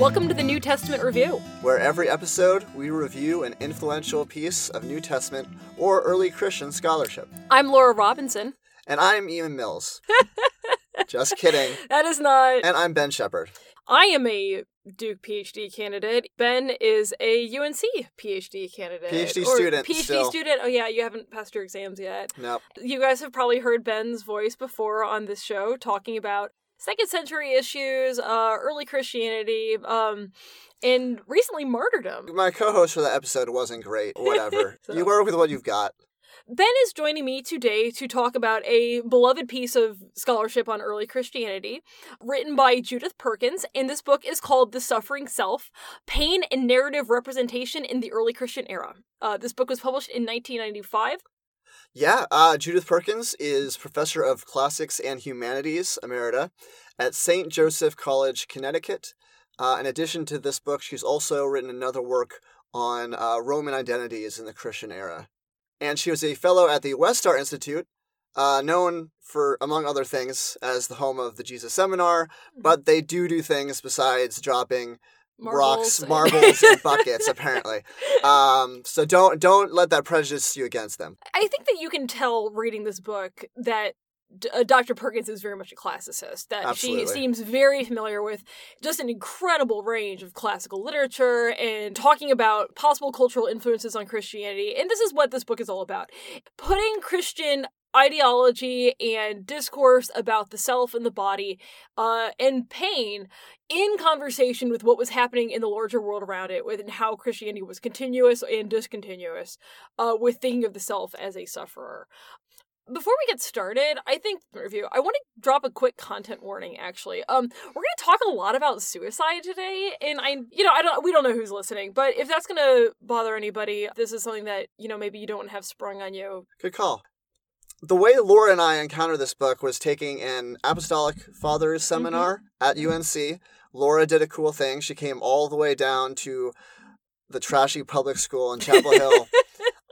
Welcome to the New Testament Review. where every episode we review an influential piece of New Testament or early Christian scholarship. I'm Laura Robinson. And I'm Ian Mills. Just kidding. That is not. And I'm Ben Shepard. I am a Duke PhD candidate. Ben is a UNC PhD candidate. PhD student PhD still. student. Oh, yeah, you haven't passed your exams yet. Nope. You guys have probably heard Ben's voice before on this show talking about second century issues, uh, early Christianity, um, and recently martyrdom. My co host for that episode wasn't great. Whatever. So- You work with what you've got. Ben is joining me today to talk about a beloved piece of scholarship on early Christianity written by Judith Perkins, and this book is called The Suffering Self Pain and Narrative Representation in the Early Christian Era. Uh, this book was published in 1995. Yeah, uh, Judith Perkins is professor of classics and humanities emerita at St. Joseph College, Connecticut. Uh, in addition to this book, she's also written another work on uh, Roman identities in the Christian era. And she was a fellow at the Westar Institute, uh, known for, among other things, as the home of the Jesus Seminar, but they do do things besides dropping rocks, Marbles. marbles, and buckets, apparently. Um, so don't don't let that prejudice you against them. I think that you can tell reading this book that uh, Dr. Perkins is very much a classicist, that Absolutely. she seems very familiar with just an incredible range of classical literature and talking about possible cultural influences on Christianity. And this is what this book is all about putting Christian ideology and discourse about the self and the body uh, and pain in conversation with what was happening in the larger world around it, with how Christianity was continuous and discontinuous, uh, with thinking of the self as a sufferer. Before we get started, I think review. I want to drop a quick content warning. Actually, um, we're going to talk a lot about suicide today, and I, you know, I don't, we don't know who's listening, but if that's going to bother anybody, this is something that you know maybe you don't have sprung on you. Good call. The way Laura and I encountered this book was taking an Apostolic Fathers seminar at UNC. Laura did a cool thing. She came all the way down to the trashy public school in Chapel Hill.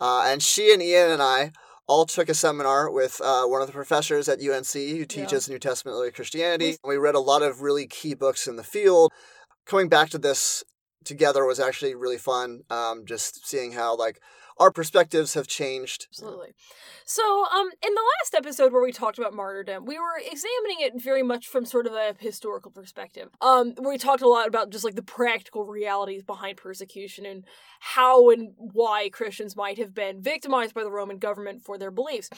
Uh, and she and Ian and I all took a seminar with uh, one of the professors at UNC who teaches New Testament early Christianity. We read a lot of really key books in the field. Coming back to this together was actually really fun. Um, just seeing how like our perspectives have changed. Absolutely. So, um, in the last episode where we talked about martyrdom, we were examining it very much from sort of a historical perspective. Um, we talked a lot about just like the practical realities behind persecution and how and why Christians might have been victimized by the Roman government for their beliefs.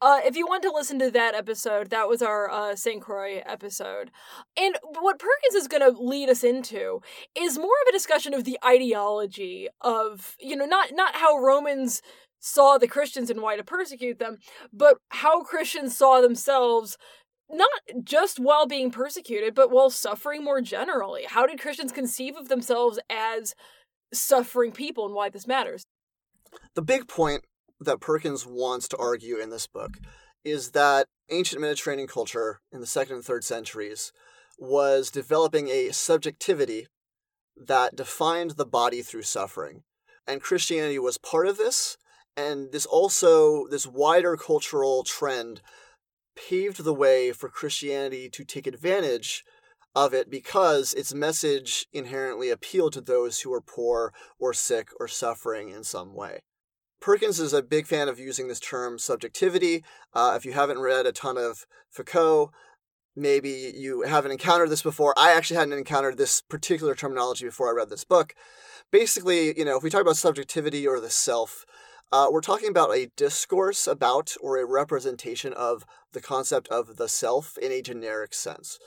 Uh, if you want to listen to that episode, that was our uh, Ste. Croix episode. And what Perkins is going to lead us into is more of a discussion of the ideology of, you know, not not how Romans saw the Christians and why to persecute them, but how Christians saw themselves not just while being persecuted, but while suffering more generally. How did Christians conceive of themselves as suffering people and why this matters? The big point that Perkins wants to argue in this book is that ancient Mediterranean culture in the second and third centuries was developing a subjectivity that defined the body through suffering. And Christianity was part of this, and this also, this wider cultural trend paved the way for Christianity to take advantage of it because its message inherently appealed to those who were poor or sick or suffering in some way. Perkins is a big fan of using this term subjectivity. Uh, if you haven't read a ton of Foucault, maybe you haven't encountered this before. I actually hadn't encountered this particular terminology before I read this book. Basically, you know, if we talk about subjectivity or the self, uh, we're talking about a discourse about or a representation of the concept of the self in a generic sense.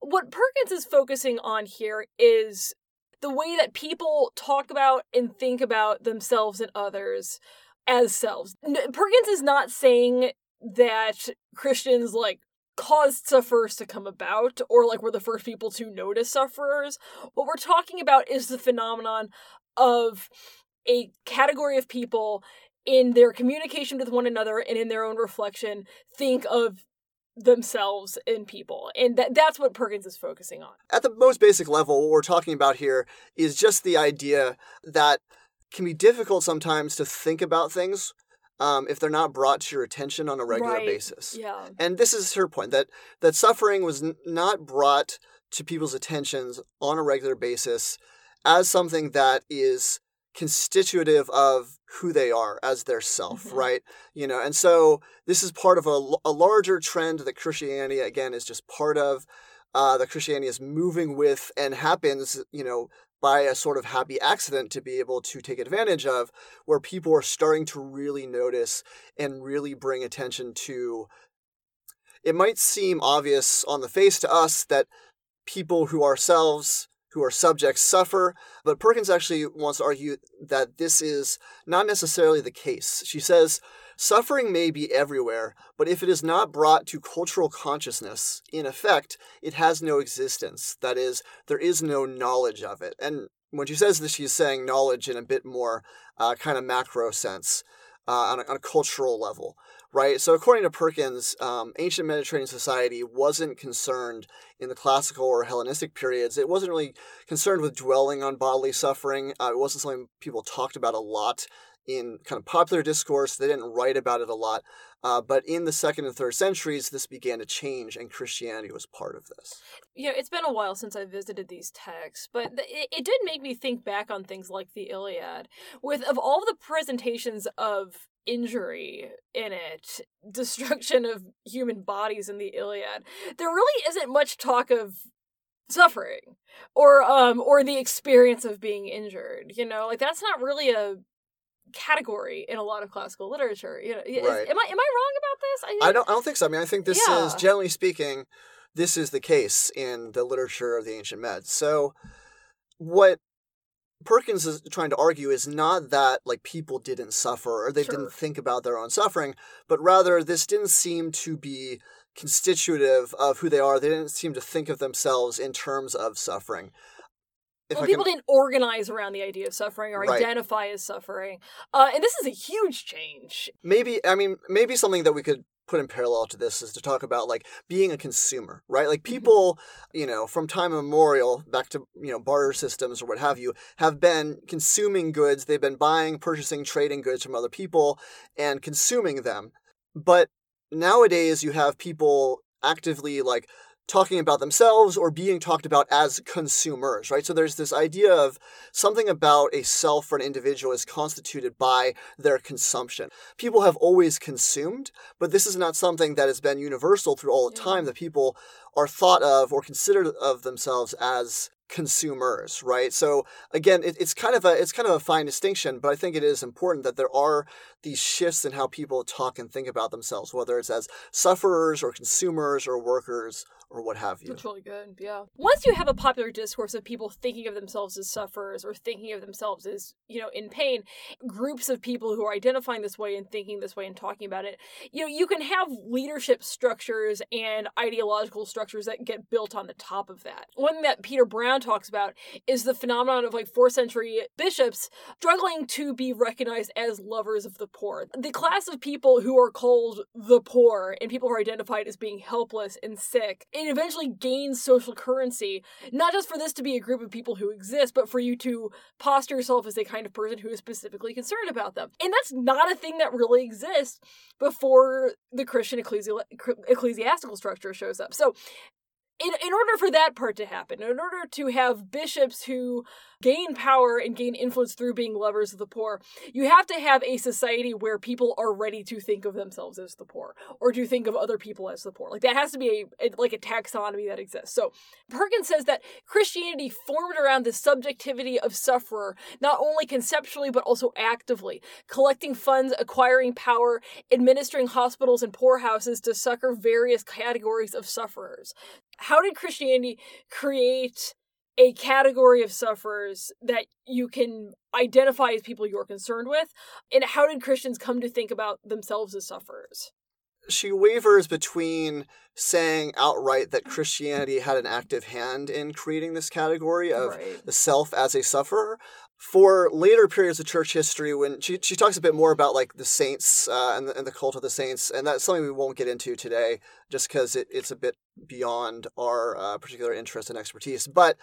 What Perkins is focusing on here is the way that people talk about and think about themselves and others as selves. Perkins is not saying that Christians like caused sufferers to come about or like were the first people to notice sufferers. What we're talking about is the phenomenon of a category of people in their communication with one another and in their own reflection think of themselves and people. And that that's what Perkins is focusing on. At the most basic level, what we're talking about here is just the idea that can be difficult sometimes to think about things um, if they're not brought to your attention on a regular Right. basis. Yeah. And this is her point that that suffering was n- not brought to people's attentions on a regular basis as something that is constitutive of who they are as their self, Mhm. right? You know, and so this is part of a, a larger trend that Christianity, again, is just part of, uh, that Christianity is moving with and happens, you know, by a sort of happy accident to be able to take advantage of, where people are starting to really notice and really bring attention to. It might seem obvious on the face to us that people who ourselves who are subjects suffer, but Perkins actually wants to argue that this is not necessarily the case. She says, Suffering may be everywhere, but if it is not brought to cultural consciousness, in effect, it has no existence. That is, there is no knowledge of it. And when she says this, she's saying knowledge in a bit more uh, kind of macro sense uh, on, a, on a cultural level, right? So, according to Perkins, um, ancient Mediterranean society wasn't concerned in the classical or Hellenistic periods. It wasn't really concerned with dwelling on bodily suffering. Uh, it wasn't something people talked about a lot in kind of popular discourse. They didn't write about it a lot. Uh, but in the second and third centuries, this began to change, and Christianity was part of this. You know, it's been a while since I visited these texts, but th- it, it did make me think back on things like the Iliad. With of all the presentations of injury in it, destruction of human bodies in the Iliad, there really isn't much talk of suffering or um or the experience of being injured you know like that's not really a category in a lot of classical literature you know is- Right. am i am i wrong about this I don't. I don't think so. I mean, I think this is generally speaking, this is the case in the literature of the ancient Meds. So, what Perkins is trying to argue is not that like people didn't suffer or they Sure. didn't think about their own suffering, but rather this didn't seem to be constitutive of who they are. They didn't seem to think of themselves in terms of suffering. If well, I people can- didn't organize around the idea of suffering or Right. identify as suffering, uh, and this is a huge change. maybe I mean maybe something that we could put in parallel to this is to talk about like being a consumer, right? Like people, you know, from time immemorial back to you know barter systems or what have you, have been consuming goods. They've been buying, purchasing, trading goods from other people and consuming them. But nowadays you have people actively like talking about themselves or being talked about as consumers, right? So there's this idea of something about a self or an individual is constituted by their consumption. People have always consumed, but this is not something that has been universal through all the mm-hmm. time that people are thought of or considered of themselves as consumers right so again it, it's kind of a it's kind of a fine distinction but i think it is important that there are these shifts in how people talk and think about themselves whether it's as sufferers or consumers or workers or what have you That's really good. Yeah. Once you have a popular discourse of people thinking of themselves as sufferers or thinking of themselves as, you know, in pain, groups of people who are identifying this way and thinking this way and talking about it, you know, you can have leadership structures and ideological structures that get built on the top of that. One thing that Peter Brown talks about is the phenomenon of like fourth century bishops struggling to be recognized as lovers of the poor. The class of people who are called the poor and people who are identified as being helpless and sick, it eventually gains social currency, not just for this to be a group of people who exist, but for you to posture yourself as a kind of person who is specifically concerned about them. And that's not a thing that really exists before the Christian ecclesi- ecclesiastical structure shows up. So in, in order for that part to happen, in order to have bishops who gain power and gain influence through being lovers of the poor, you have to have a society where people are ready to think of themselves as the poor or to think of other people as the poor. Like that has to be a, a like a taxonomy that exists. So Perkins says that Christianity formed around the subjectivity of sufferer, not only conceptually but also actively, collecting funds, acquiring power, administering hospitals and poorhouses to succor various categories of sufferers. How did Christianity create a category of sufferers that you can identify as people you're concerned with? And how did Christians come to think about themselves as sufferers? She wavers between saying outright that Christianity had an active hand in creating this category of Right. the self as a sufferer. For later periods of church history, when she, she talks a bit more about like the saints uh, and, the, and the cult of the saints, and that's something we won't get into today, just because it, it's a bit beyond our uh, particular interest and expertise. But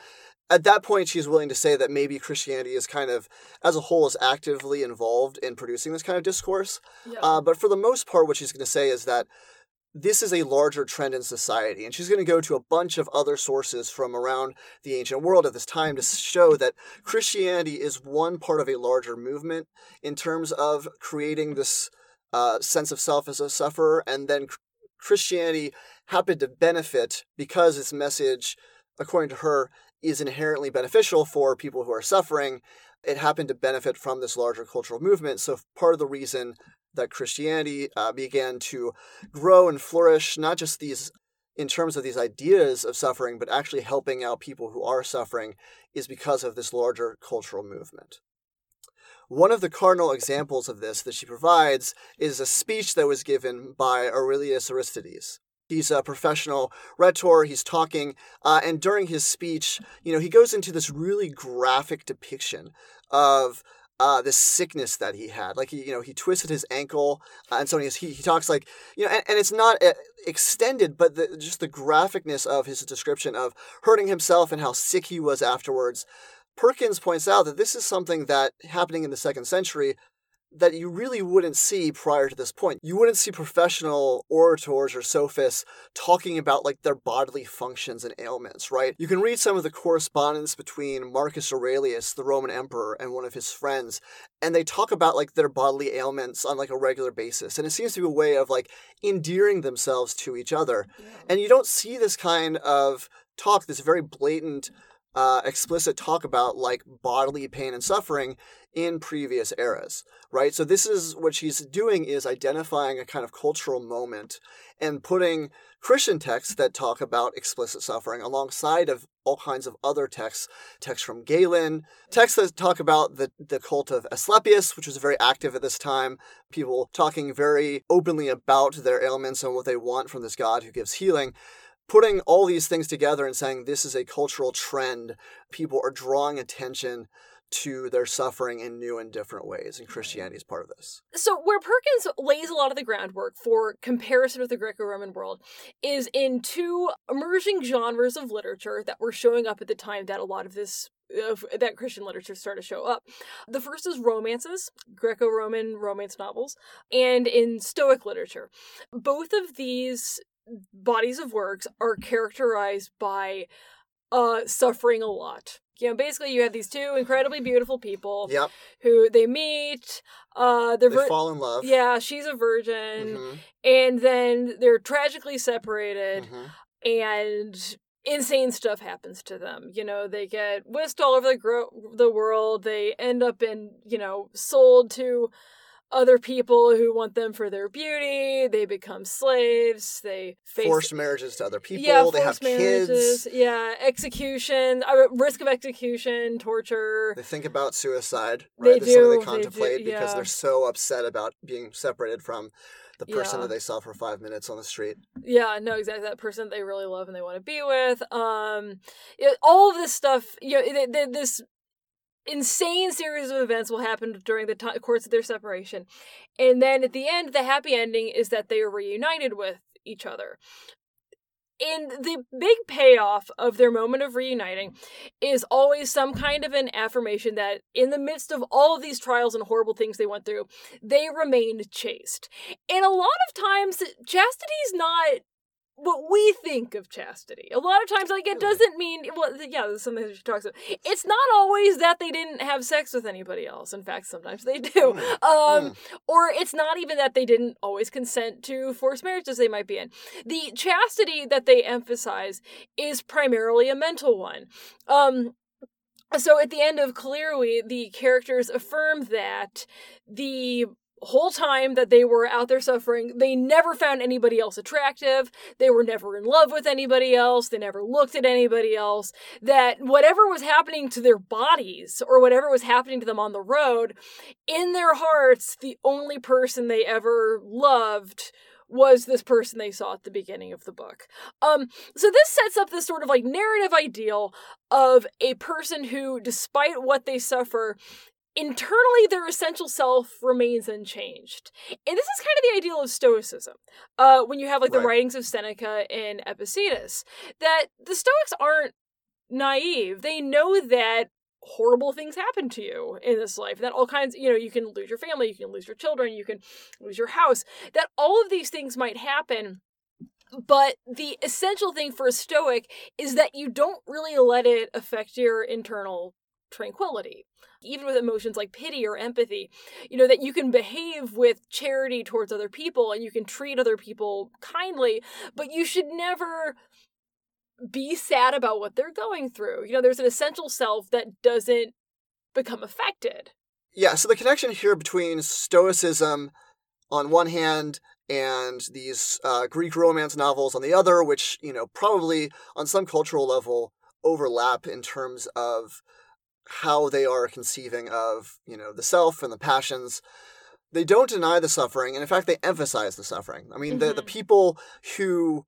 at that point, she's willing to say that maybe Christianity is kind of, as a whole, is actively involved in producing this kind of discourse. Yeah. Uh, but for the most part, what she's going to say is that this is a larger trend in society. And she's going to go to a bunch of other sources from around the ancient world at this time to show that Christianity is one part of a larger movement in terms of creating this uh, sense of self as a sufferer. And then Christianity happened to benefit because its message, according to her, is inherently beneficial for people who are suffering. It happened to benefit from this larger cultural movement. So, part of the reason that Christianity uh, began to grow and flourish, not just these in terms of these ideas of suffering, but actually helping out people who are suffering, is because of this larger cultural movement. One of the cardinal examples of this that she provides is a speech that was given by Aurelius Aristides. He's a professional rhetor. He's talking, uh, and during his speech, you know, he goes into this really graphic depiction of uh, this sickness that he had. Like he, you know, he twisted his ankle, uh, and so he, he talks like you know, and, and it's not uh, extended, but the, just the graphicness of his description of hurting himself and how sick he was afterwards. Perkins points out that this is something that happening in the second century that you really wouldn't see prior to this point. You wouldn't see professional orators or sophists talking about like their bodily functions and ailments, right? You can read some of the correspondence between Marcus Aurelius, the Roman emperor, and one of his friends, and they talk about like their bodily ailments on like a regular basis. And it seems to be a way of like endearing themselves to each other. Yeah. And you don't see this kind of talk, this very blatant uh, explicit talk about like bodily pain and suffering in previous eras, right? So this is what she's doing is identifying a kind of cultural moment and putting Christian texts that talk about explicit suffering alongside of all kinds of other texts, texts from Galen, texts that talk about the, the cult of Asclepius, which was very active at this time, people talking very openly about their ailments and what they want from this God who gives healing putting all these things together and saying this is a cultural trend. People are drawing attention to their suffering in new and different ways, and Christianity is part of this. So, where Perkins lays a lot of the groundwork for comparison with the Greco Roman world is in two emerging genres of literature that were showing up at the time that a lot of this that Christian literature started to show up. The first is romances, Greco Roman romance novels, and in Stoic literature. Both of these bodies of works are characterized by uh suffering a lot. You know, basically you have these two incredibly beautiful people yep. who they meet, uh they're they vir- fall in love. Yeah, she's a virgin mm-hmm. and then they're tragically separated mm-hmm. and insane stuff happens to them. You know, they get whisked all over the gro- the world. They end up in, you know, sold to other people who want them for their beauty. They become slaves. They face forced marriages to other people. Yeah, they have marriages. kids. Yeah, execution, uh, risk of execution, torture. They think about suicide. Right, they That's do. Something they contemplate they do, yeah. because they're so upset about being separated from the person yeah. that they saw for five minutes on the street. Yeah, no, exactly. That person that they really love and they want to be with. Um, it, all of this stuff. You know, this insane series of events will happen during the t- course of their separation. And then at the end, the happy ending is that they are reunited with each other. And the big payoff of their moment of reuniting is always some kind of an affirmation that in the midst of all of these trials and horrible things they went through, they remained chaste. And a lot of times, chastity is not what we think of chastity. A lot of times, like it doesn't mean well, yeah, this is something that she talks about. It's not always that they didn't have sex with anybody else. In fact, sometimes they do. Mm. Um, mm. or it's not even that they didn't always consent to forced marriages they might be in. The chastity that they emphasize is primarily a mental one. Um, so at the end of Clearly, the characters affirm that the whole time that they were out there suffering, they never found anybody else attractive. They were never in love with anybody else. They never looked at anybody else. That whatever was happening to their bodies or whatever was happening to them on the road, in their hearts, the only person they ever loved was this person they saw at the beginning of the book. Um, so this sets up this sort of like narrative ideal of a person who, despite what they suffer, internally their essential self remains unchanged. And this is kind of the ideal of Stoicism. Uh, when you have like right. the writings of Seneca and Epictetus, that the Stoics aren't naive. They know that horrible things happen to you in this life that all kinds you know you can lose your family you can lose your children you can lose your house that all of these things might happen But the essential thing for a Stoic is that you don't really let it affect your internal tranquility. Even with emotions like pity or empathy, you know, that you can behave with charity towards other people and you can treat other people kindly, but you should never be sad about what they're going through. You know, there's an essential self that doesn't become affected. Yeah, so the connection here between Stoicism on one hand and these uh, Greek romance novels on the other, which, you know, probably on some cultural level overlap in terms of how they are conceiving of, you know, the self and the passions. They don't deny the suffering, and in fact, they emphasize the suffering. I mean, mm-hmm. the, the mm-hmm. people who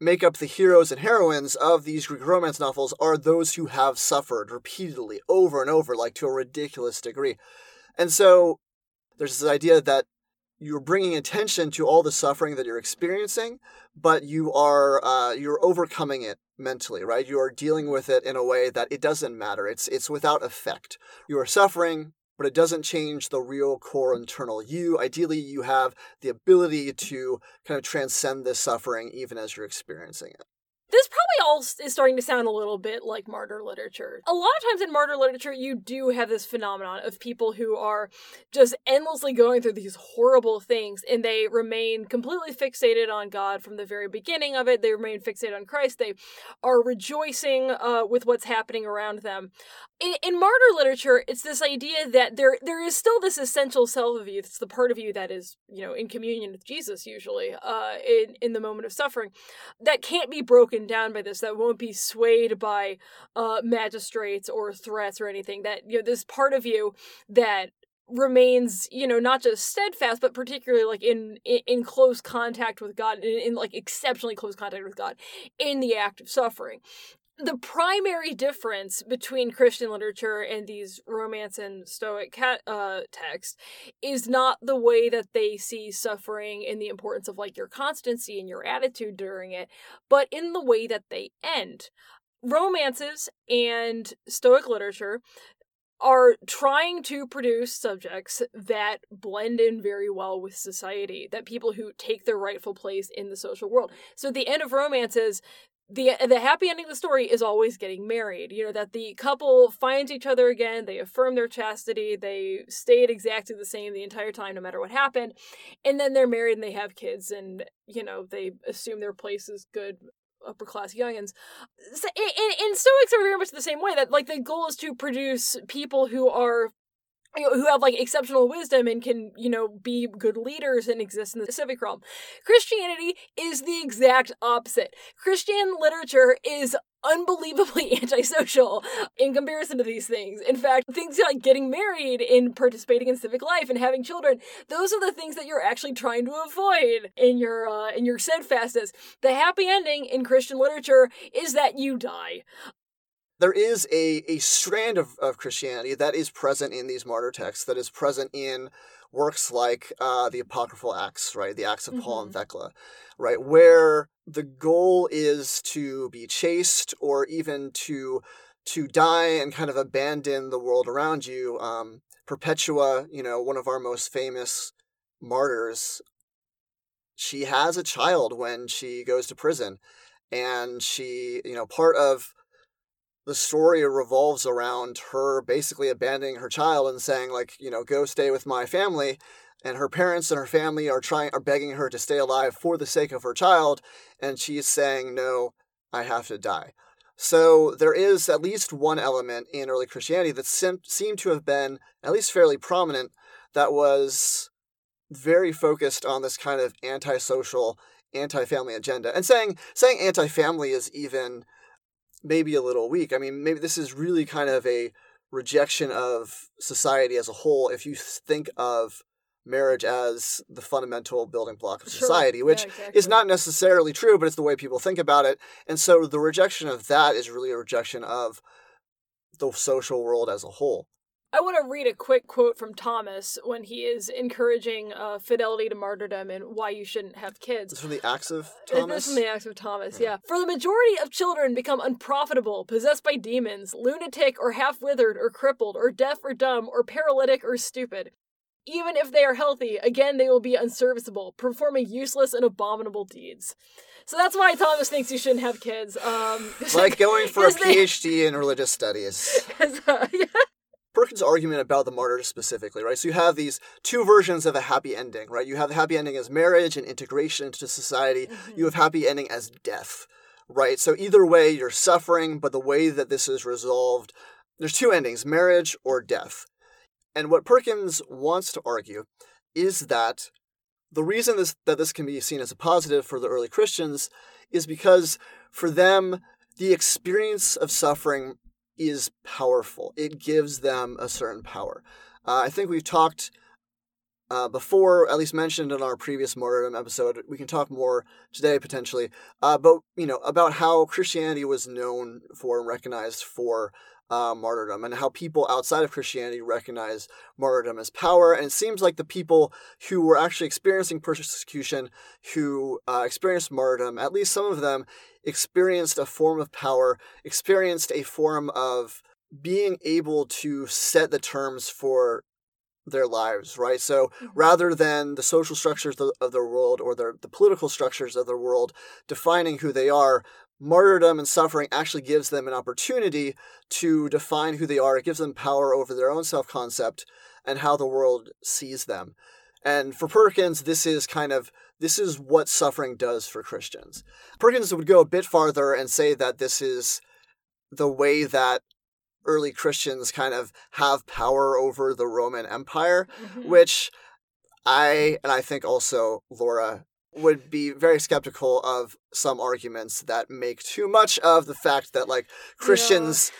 make up the heroes and heroines of these Greek romance novels are those who have suffered repeatedly, over and over, like to a ridiculous degree. And so there's this idea that you're bringing attention to all the suffering that you're experiencing, but you are uh, you're overcoming it mentally, right? You are dealing with it in a way that it doesn't matter. It's it's without effect. You are suffering, but it doesn't change the real core internal you. Ideally, you have the ability to kind of transcend this suffering even as you're experiencing it. This probably all is starting to sound a little bit like martyr literature. A lot of times in martyr literature, you do have this phenomenon of people who are just endlessly going through these horrible things and they remain completely fixated on God from the very beginning of it. They remain fixated on Christ. They are rejoicing uh, with what's happening around them. In, in martyr literature, it's this idea that there there is still this essential self of you. It's the part of you that is, you know, in communion with Jesus usually, uh, in in the moment of suffering, that can't be broken down by this that won't be swayed by uh magistrates or threats or anything that you know this part of you that remains you know not just steadfast but particularly like in in, in close contact with god in, in like exceptionally close contact with god in the act of suffering the primary difference between Christian literature and these Romance and Stoic cat, uh, texts is not the way that they see suffering and the importance of like your constancy and your attitude during it, but in the way that they end. Romances and Stoic literature are trying to produce subjects that blend in very well with society, that people who take their rightful place in the social world. So the end of romances the uh, the happy ending of the story is always getting married. You know that the couple finds each other again, they affirm their chastity, they stayed exactly the same the entire time, no matter what happened, and then they're married and they have kids, and you know they assume their place is good upper class youngins. So, and, and Stoics are very much the same way that like the goal is to produce people who are who have like exceptional wisdom and can, you know, be good leaders and exist in the civic realm. Christianity is the exact opposite. Christian literature is unbelievably antisocial in comparison to these things. In fact, things like getting married and participating in civic life and having children, those are the things that you're actually trying to avoid in your uh, in your steadfastness. The happy ending in Christian literature is that you die there is a, a strand of, of Christianity that is present in these martyr texts, that is present in works like uh, the Apocryphal Acts, right? The Acts of mm-hmm. Paul and mm-hmm. Thecla, right? Where the goal is to be chaste or even to to die and kind of abandon the world around you. Um, Perpetua, you know, one of our most famous martyrs, she has a child when she goes to prison. And she, you know, part of the story revolves around her basically abandoning her child and saying like you know go stay with my family and her parents and her family are trying are begging her to stay alive for the sake of her child and she's saying no i have to die. So there is at least one element in early christianity that sim- seemed to have been at least fairly prominent that was very focused on this kind of antisocial anti-family agenda and saying saying anti-family is even maybe a little weak. I mean, maybe this is really kind of a rejection of society as a whole if you think of marriage as the fundamental building block of society, sure. which yeah, exactly. is not necessarily true, but it's the way people think about it. And so the rejection of that is really a rejection of the social world as a whole. I want to read a quick quote from Thomas when he is encouraging uh, fidelity to martyrdom and why you shouldn't have kids. This from the Acts of Thomas? This from the Acts of Thomas, yeah. yeah. For the majority of children become unprofitable, possessed by demons, lunatic or half withered or crippled or deaf or dumb or paralytic or stupid. Even if they are healthy, again they will be unserviceable, performing useless and abominable deeds. So that's why Thomas thinks you shouldn't have kids. Um, like going for a they- PhD in religious studies. uh, yeah. Perkins' argument about the martyrs specifically, right? So you have these two versions of a happy ending, right? You have the happy ending as marriage and integration into society. Mm-hmm. You have happy ending as death, right? So either way, you're suffering, but the way that this is resolved, there's two endings: marriage or death. And what Perkins wants to argue is that the reason this, that this can be seen as a positive for the early Christians is because for them, the experience of suffering is powerful. It gives them a certain power. Uh, I think we've talked uh, before, at least mentioned in our previous martyrdom episode. We can talk more today potentially, uh, but you know about how Christianity was known for and recognized for uh, martyrdom, and how people outside of Christianity recognize martyrdom as power. And it seems like the people who were actually experiencing persecution, who uh, experienced martyrdom, at least some of them experienced a form of power, experienced a form of being able to set the terms for their lives, right? So rather than the social structures of the world or their, the political structures of the world defining who they are, martyrdom and suffering actually gives them an opportunity to define who they are. It gives them power over their own self concept and how the world sees them. And for Perkins, this is kind of this is what suffering does for Christians. Perkins would go a bit farther and say that this is the way that early Christians kind of have power over the Roman Empire, Mhm. which I and I think also Laura would be very skeptical of some arguments that make too much of the fact that like Christians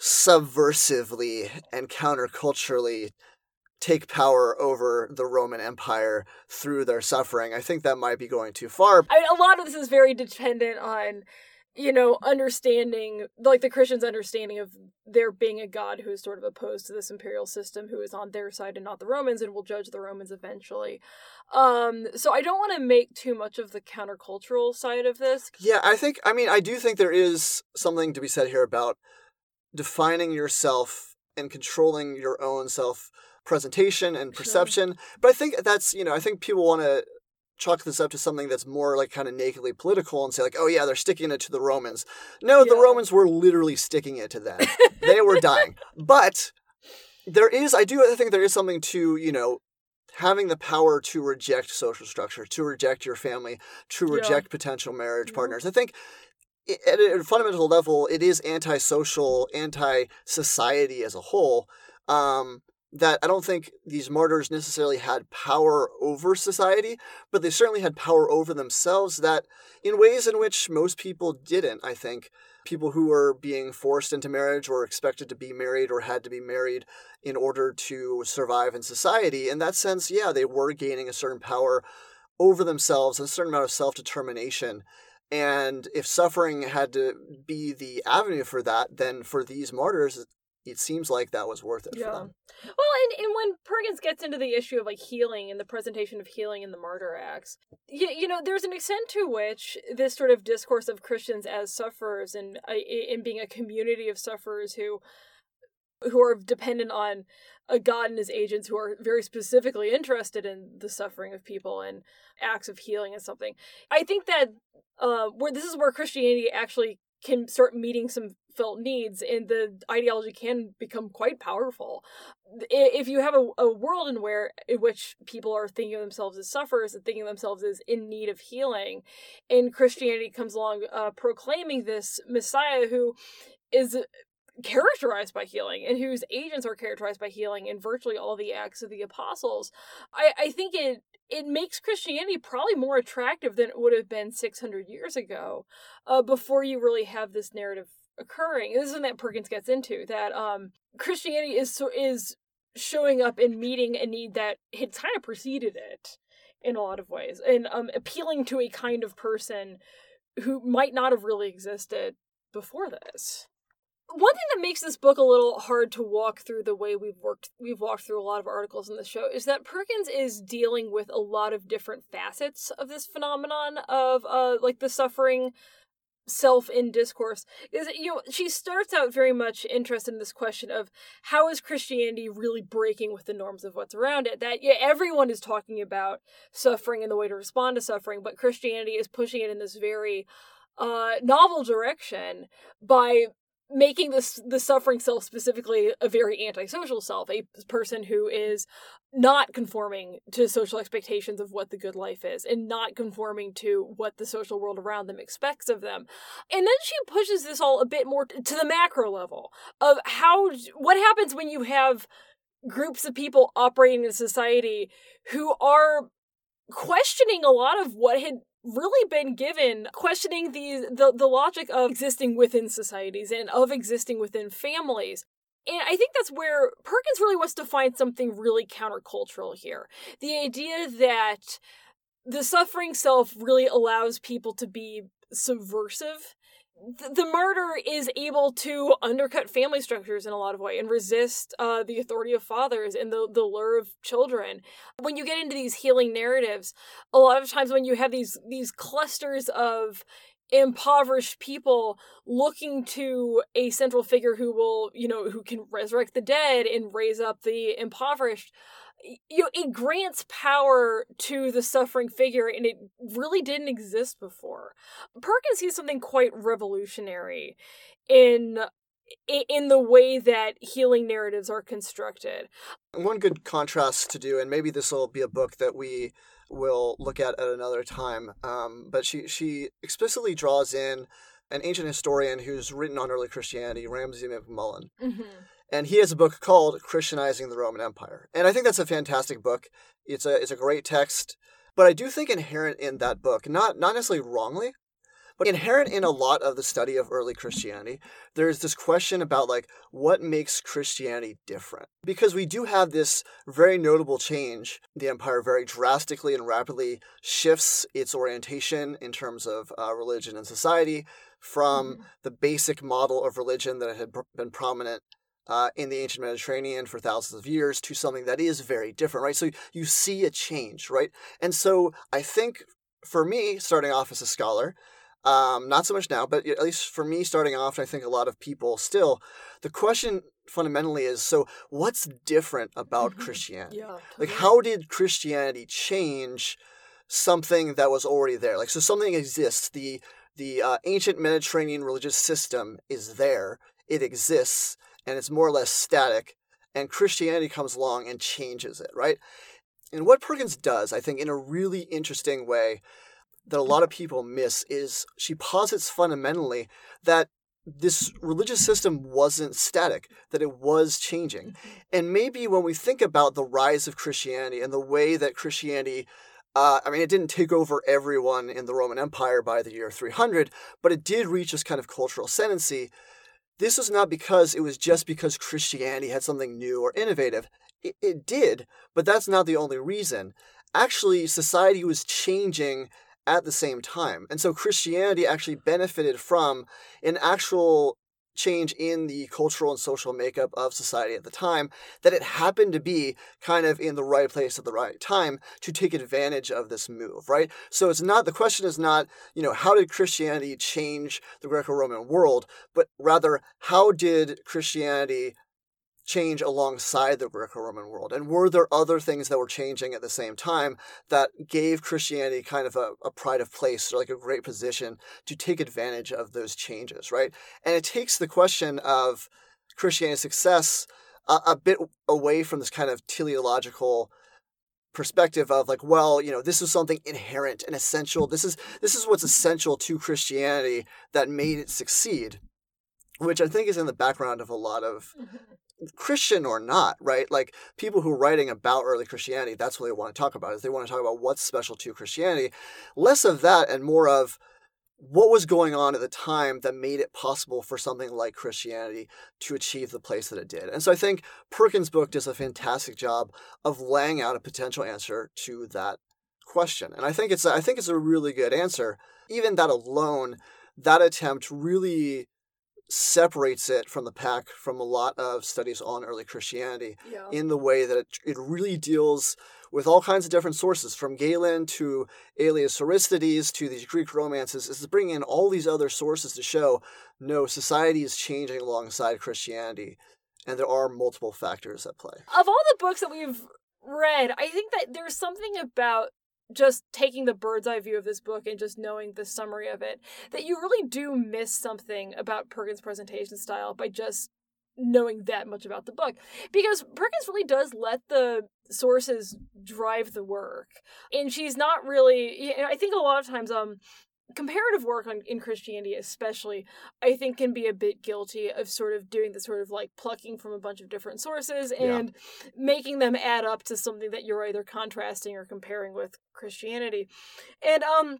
subversively and counterculturally take power over the Roman Empire through their suffering. I think that might be going too far. I mean, a lot of this is very dependent on, you know, understanding, like the Christians' understanding of there being a God who is sort of opposed to this imperial system, who is on their side and not the Romans, and will judge the Romans eventually. Um, so I don't want to make too much of the countercultural side of this. Yeah, I think I mean I do think there is something to be said here about defining yourself and controlling your own self presentation and Sure. perception. But I think that's, you know, I think people want to chalk this up to something that's more like kind of nakedly political and say like, "Oh yeah, they're sticking it to the Romans." No, the Romans were literally sticking it to them. they were dying. But there is I do I think there is something to, you know, having the power to reject social structure, to reject your family, to Yeah. reject potential marriage Mhm. partners. I think at a fundamental level, it is antisocial, anti-society as a whole. Um, that I don't think these martyrs necessarily had power over society, but they certainly had power over themselves. That in ways in which most people didn't. I think people who were being forced into marriage or expected to be married or had to be married in order to survive in society. In that sense, yeah, they were gaining a certain power over themselves, a certain amount of self determination. And if suffering had to be the avenue for that, then for these martyrs, it seems like that was worth it Yeah. for them. Well, and, and when Perkins gets into the issue of like healing and the presentation of healing in the martyr acts, you, you know, there's an extent to which this sort of discourse of Christians as sufferers and uh, in being a community of sufferers who who are dependent on a god and his agents who are very specifically interested in the suffering of people and acts of healing and something. I think that uh, where this is where Christianity actually can start meeting some felt needs and the ideology can become quite powerful. If you have a, a world in where in which people are thinking of themselves as sufferers and thinking of themselves as in need of healing and christianity comes along uh, proclaiming this messiah who is characterized by healing and whose agents are characterized by healing in virtually all the acts of the apostles i, I think it it makes christianity probably more attractive than it would have been 600 years ago uh, before you really have this narrative occurring. This is something that Perkins gets into that um, Christianity is so is showing up and meeting a need that had kind of preceded it in a lot of ways, and um, appealing to a kind of person who might not have really existed before this. One thing that makes this book a little hard to walk through the way we've worked we've walked through a lot of articles in the show is that Perkins is dealing with a lot of different facets of this phenomenon of uh like the suffering self in discourse is you know she starts out very much interested in this question of how is christianity really breaking with the norms of what's around it that yeah everyone is talking about suffering and the way to respond to suffering but christianity is pushing it in this very uh novel direction by making this the suffering self specifically a very antisocial self a person who is not conforming to social expectations of what the good life is and not conforming to what the social world around them expects of them. And then she pushes this all a bit more to the macro level of how what happens when you have groups of people operating in society who are questioning a lot of what had really been given questioning the, the the logic of existing within societies and of existing within families and I think that's where Perkins really wants to find something really countercultural here. The idea that the suffering self really allows people to be subversive the martyr is able to undercut family structures in a lot of way and resist uh, the authority of fathers and the, the lure of children. When you get into these healing narratives a lot of times when you have these these clusters of impoverished people looking to a central figure who will you know who can resurrect the dead and raise up the impoverished you know, it grants power to the suffering figure and it really didn't exist before. Perkins sees something quite revolutionary in in the way that healing narratives are constructed. One good contrast to do, and maybe this will be a book that we will look at at another time. Um, but she she explicitly draws in an ancient historian who's written on early Christianity, Ramsay MacMullen. Mm-hmm and he has a book called Christianizing the Roman Empire. And I think that's a fantastic book. It's a it's a great text, but I do think inherent in that book, not not necessarily wrongly, but inherent in a lot of the study of early Christianity, there's this question about like what makes Christianity different. Because we do have this very notable change. The empire very drastically and rapidly shifts its orientation in terms of uh, religion and society from mm-hmm. the basic model of religion that had been prominent uh, in the ancient Mediterranean for thousands of years to something that is very different, right? So you see a change, right? And so I think for me, starting off as a scholar, um, not so much now, but at least for me starting off, I think a lot of people still, the question fundamentally is so what's different about mm-hmm. Christianity? Yeah, totally. Like, how did Christianity change something that was already there? Like, so something exists. The the uh, ancient Mediterranean religious system is there. It exists and it's more or less static, and Christianity comes along and changes it, right? And what Perkins does, I think, in a really interesting way that a lot of people miss is she posits fundamentally that this religious system wasn't static, that it was changing. Mm-hmm. And maybe when we think about the rise of Christianity and the way that Christianity uh, I mean, it didn't take over everyone in the Roman Empire by the year 300, but it did reach this kind of cultural ascendancy. This was not because it was just because Christianity had something new or innovative. It, it did, but that's not the only reason. Actually, society was changing at the same time. And so Christianity actually benefited from an actual change in the cultural and social makeup of society at the time that it happened to be kind of in the right place at the right time to take advantage of this move right? So it's not the question is not you know how did christianity change the greco-roman world but rather how did christianity change alongside the Greco Roman world? And were there other things that were changing at the same time that gave Christianity kind of a, a pride of place or like a great position to take advantage of those changes, right? And it takes the question of Christianity's success a, a bit away from this kind of teleological perspective of like well you know this is something inherent and essential this is this is what's essential to christianity that made it succeed which i think is in the background of a lot of. Christian or not, right? Like people who are writing about early Christianity, that's what they want to talk about. Is they want to talk about what's special to Christianity. Less of that and more of what was going on at the time that made it possible for something like Christianity to achieve the place that it did. And so I think Perkins' book does a fantastic job of laying out a potential answer to that question. And I think it's I think it's a really good answer. Even that alone, that attempt really separates it from the pack from a lot of studies on early Christianity Yeah. in the way that it, it really deals with all kinds of different sources, from Galen to Aelius Aristides to these Greek romances, is bringing in all these other sources to show no, society is changing alongside Christianity, and there are multiple factors at play. of all the books that we've read, I think that there's something about just taking the bird's eye view of this book and just knowing the summary of it that you really do miss something about Perkins' presentation style by just knowing that much about the book. Because Perkins really does let the sources drive the work. And she's not really you know, I think a lot of times um comparative work on in Christianity especially I think can be a bit guilty of sort of doing the sort of like plucking from a bunch of different sources Yeah. and making them add up to something that you're either contrasting or comparing with Christianity. And um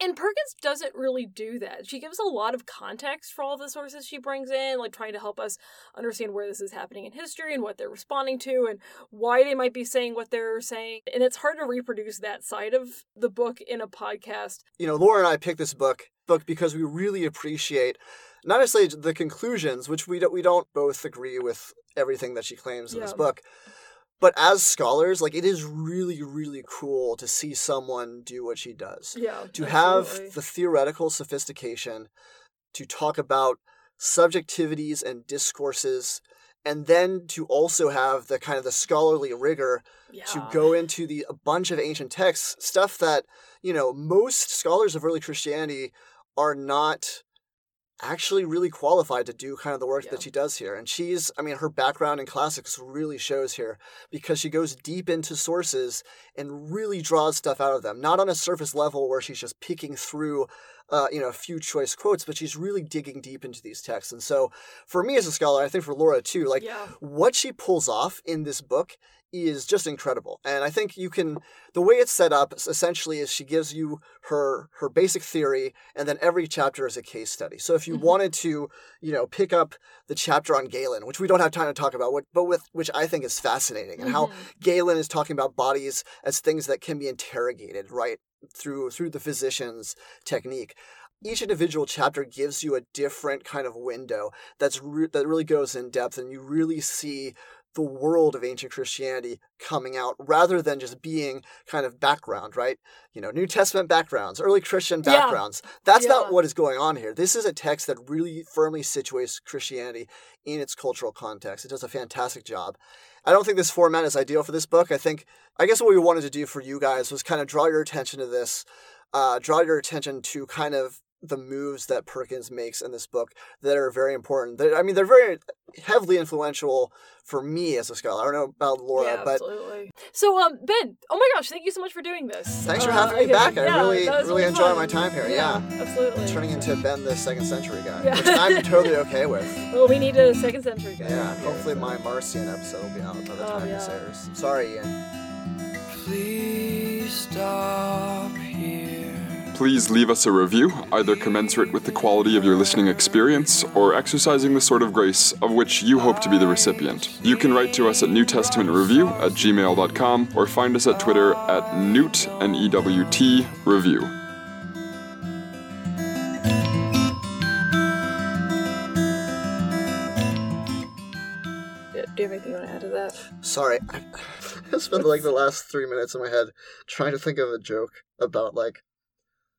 and Perkins doesn't really do that. She gives a lot of context for all the sources she brings in, like trying to help us understand where this is happening in history and what they're responding to and why they might be saying what they're saying. And it's hard to reproduce that side of the book in a podcast. You know, Laura and I picked this book book because we really appreciate not necessarily the conclusions, which we don't we don't both agree with everything that she claims in this book. But as scholars, like it is really, really cool to see someone do what she does. Yeah. to have the theoretical sophistication to talk about subjectivities and discourses and then to also have the kind of the scholarly rigor yeah. to go into the a bunch of ancient texts stuff that you know most scholars of early christianity are not actually really qualified to do kind of the work Yeah. that she does here and she's i mean her background in classics really shows here because she goes deep into sources and really draws stuff out of them not on a surface level where she's just picking through uh, you know a few choice quotes but she's really digging deep into these texts and so for me as a scholar i think for laura too like yeah. what she pulls off in this book is just incredible and i think you can the way it's set up essentially is she gives you her her basic theory and then every chapter is a case study so if you Mhm. wanted to you know pick up the chapter on galen which we don't have time to talk about what, but with which i think is fascinating and how Mhm. galen is talking about bodies as things that can be interrogated right through through the physician's technique each individual chapter gives you a different kind of window that's re- that really goes in depth and you really see the world of ancient Christianity coming out rather than just being kind of background, right? You know, New Testament backgrounds, early Christian Yeah. backgrounds. That's Yeah. not what is going on here. This is a text that really firmly situates Christianity in its cultural context. It does a fantastic job. I don't think this format is ideal for this book. I think, I guess what we wanted to do for you guys was kind of draw your attention to this, uh, draw your attention to kind of the moves that Perkins makes in this book that are very important. They're, I mean, they're very heavily influential for me as a scholar. I don't know about Laura, yeah, but absolutely. So, um, Ben, oh my gosh, thank you so much for doing this. Thanks for Uh, having me okay, back. I yeah, really- that was really enjoy my time here, Yeah. absolutely. I'm turning into Ben the second century guy, Yeah. which I'm totally okay with. Well, we need a second century guy. Yeah, here, hopefully so- my Marcion episode will be out by the Oh, time this yeah. airs. Sorry, Ian. Please stop here. Please leave us a review, either commensurate with the quality of your listening experience or exercising the sort of grace of which you hope to be the recipient. You can write to us at New Testament Review at gmail.com or find us at Twitter at Newt and EWT Review. Yeah, Do you have anything you want to add to that? Sorry, I spent like the last three minutes in my head trying to think of a joke about like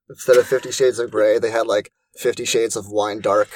instead of Fifty Shades of Grey, they had like Fifty Shades of Wine Dark.